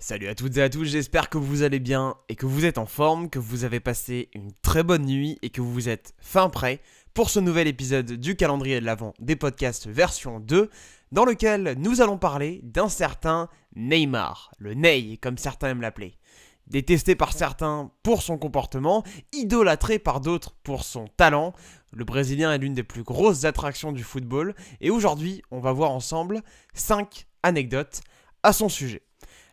Salut à toutes et à tous, j'espère que vous allez bien et que vous êtes en forme, que vous avez passé une très bonne nuit et que vous êtes fin prêt pour ce nouvel épisode du calendrier de l'Avent des podcasts version 2 dans lequel nous allons parler d'un certain Neymar, le Ney comme certains aiment l'appeler. Détesté par certains pour son comportement, idolâtré par d'autres pour son talent, le Brésilien est l'une des plus grosses attractions du football et aujourd'hui on va voir ensemble 5 anecdotes à son sujet.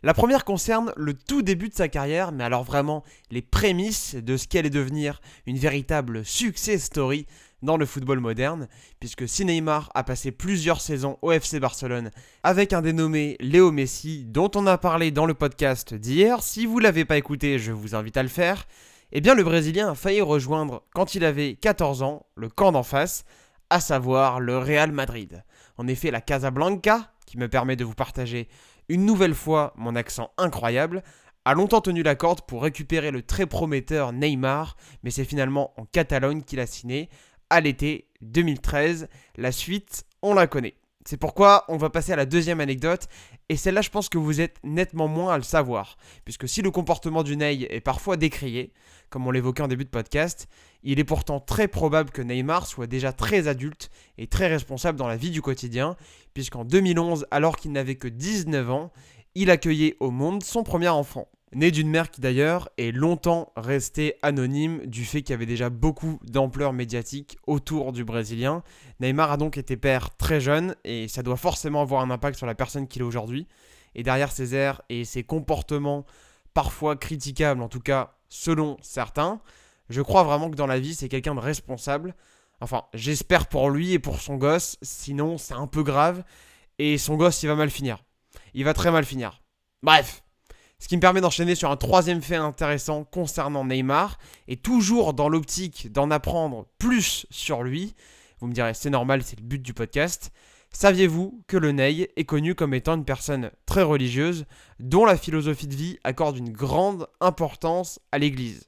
La première concerne le tout début de sa carrière, mais alors vraiment les prémices de ce qu'allait devenir une véritable success story dans le football moderne, puisque si Neymar a passé plusieurs saisons au FC Barcelone avec un dénommé Léo Messi, dont on a parlé dans le podcast d'hier, si vous l'avez pas écouté, je vous invite à le faire, eh bien le Brésilien a failli rejoindre, quand il avait 14 ans, le camp d'en face, à savoir le Real Madrid. En effet, la Casablanca, me permet de vous partager une nouvelle fois mon accent incroyable, a longtemps tenu la corde pour récupérer le très prometteur Neymar, mais c'est finalement en Catalogne qu'il a signé à l'été 2013. La suite, on la connaît. C'est pourquoi on va passer à la deuxième anecdote, et celle-là je pense que vous êtes nettement moins à le savoir, puisque si le comportement du Ney est parfois décrié, comme on l'évoquait en début de podcast, il est pourtant très probable que Neymar soit déjà très adulte et très responsable dans la vie du quotidien, puisqu'en 2011, alors qu'il n'avait que 19 ans, il accueillait au monde son premier enfant. Né d'une mère qui d'ailleurs est longtemps restée anonyme du fait qu'il y avait déjà beaucoup d'ampleur médiatique autour du Brésilien. Neymar a donc été père très jeune et ça doit forcément avoir un impact sur la personne qu'il est aujourd'hui. Et derrière ses airs et ses comportements parfois critiquables, en tout cas selon certains, je crois vraiment que dans la vie c'est quelqu'un de responsable. Enfin, j'espère pour lui et pour son gosse, sinon c'est un peu grave et son gosse il va mal finir. Il va très mal finir. Bref, ce qui me permet d'enchaîner sur un troisième fait intéressant concernant Neymar, et toujours dans l'optique d'en apprendre plus sur lui. Vous me direz, c'est normal, c'est le but du podcast. Saviez-vous que le Ney est connu comme étant une personne très religieuse, dont la philosophie de vie accorde une grande importance à l'Église?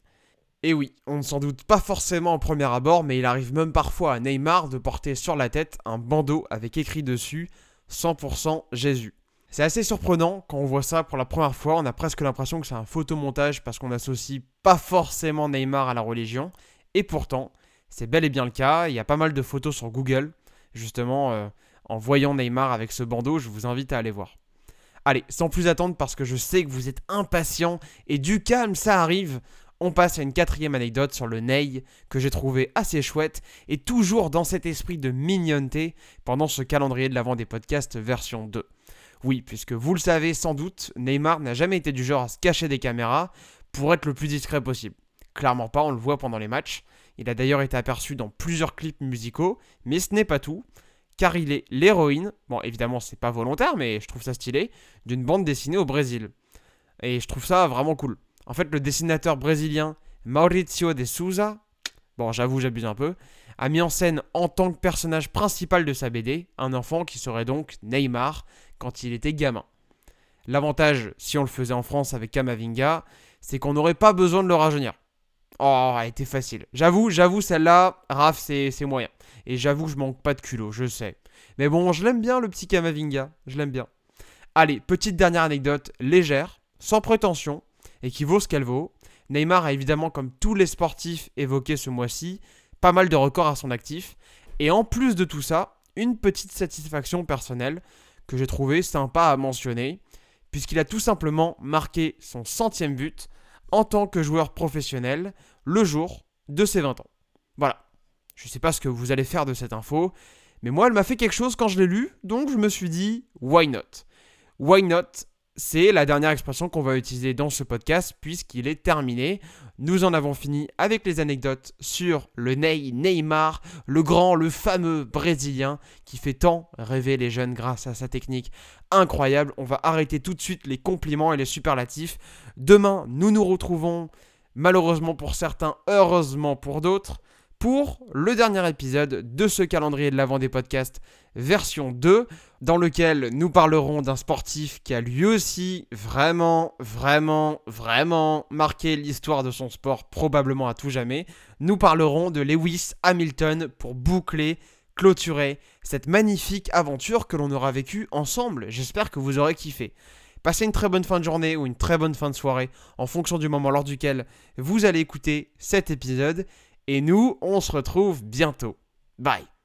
Et oui, on ne s'en doute pas forcément au premier abord, mais il arrive même parfois à Neymar de porter sur la tête un bandeau avec écrit dessus 100% Jésus. C'est assez surprenant quand on voit ça pour la première fois. On a presque l'impression que c'est un photomontage parce qu'on n'associe pas forcément Neymar à la religion. Et pourtant, c'est bel et bien le cas. Il y a pas mal de photos sur Google, justement, euh, en voyant Neymar avec ce bandeau. Je vous invite à aller voir. Allez, sans plus attendre, parce que je sais que vous êtes impatient et du calme, ça arrive. On passe à une quatrième anecdote sur le Ney que j'ai trouvé assez chouette et toujours dans cet esprit de mignonneté pendant ce calendrier de l'avant des podcasts version 2. Oui, puisque vous le savez sans doute, Neymar n'a jamais été du genre à se cacher des caméras pour être le plus discret possible. Clairement pas, on le voit pendant les matchs. Il a d'ailleurs été aperçu dans plusieurs clips musicaux, mais ce n'est pas tout, car il est l'héroïne, bon évidemment c'est pas volontaire, mais je trouve ça stylé, d'une bande dessinée au Brésil. Et je trouve ça vraiment cool. En fait, le dessinateur brésilien Mauricio de Souza, bon j'avoue j'abuse un peu, a mis en scène en tant que personnage principal de sa BD un enfant qui serait donc Neymar, quand il était gamin. L'avantage, si on le faisait en France avec Kamavinga, c'est qu'on n'aurait pas besoin de le rajeunir. Oh, elle était facile. J'avoue, j'avoue, celle-là, Raph, c'est moyen. Et j'avoue, je manque pas de culot, je sais. Mais bon, je l'aime bien, le petit Kamavinga. Je l'aime bien. Allez, petite dernière anecdote, légère, sans prétention, et qui vaut ce qu'elle vaut. Neymar a évidemment, comme tous les sportifs évoqués ce mois-ci, pas mal de records à son actif. Et en plus de tout ça, une petite satisfaction personnelle que j'ai trouvé sympa à mentionner, puisqu'il a tout simplement marqué son centième but en tant que joueur professionnel le jour de ses 20 ans. Voilà. Je ne sais pas ce que vous allez faire de cette info, mais moi elle m'a fait quelque chose quand je l'ai lu, donc je me suis dit why not? Why not c'est la dernière expression qu'on va utiliser dans ce podcast puisqu'il est terminé. Nous en avons fini avec les anecdotes sur le Ney Neymar, le grand, le fameux Brésilien qui fait tant rêver les jeunes grâce à sa technique incroyable. On va arrêter tout de suite les compliments et les superlatifs. Demain, nous nous retrouvons, malheureusement pour certains, heureusement pour d'autres, pour le dernier épisode de ce calendrier de l'avant des podcasts version 2, dans lequel nous parlerons d'un sportif qui a lui aussi vraiment, vraiment, vraiment marqué l'histoire de son sport probablement à tout jamais. Nous parlerons de Lewis Hamilton pour boucler, clôturer cette magnifique aventure que l'on aura vécue ensemble. J'espère que vous aurez kiffé. Passez une très bonne fin de journée ou une très bonne fin de soirée en fonction du moment lors duquel vous allez écouter cet épisode. Et nous, on se retrouve bientôt. Bye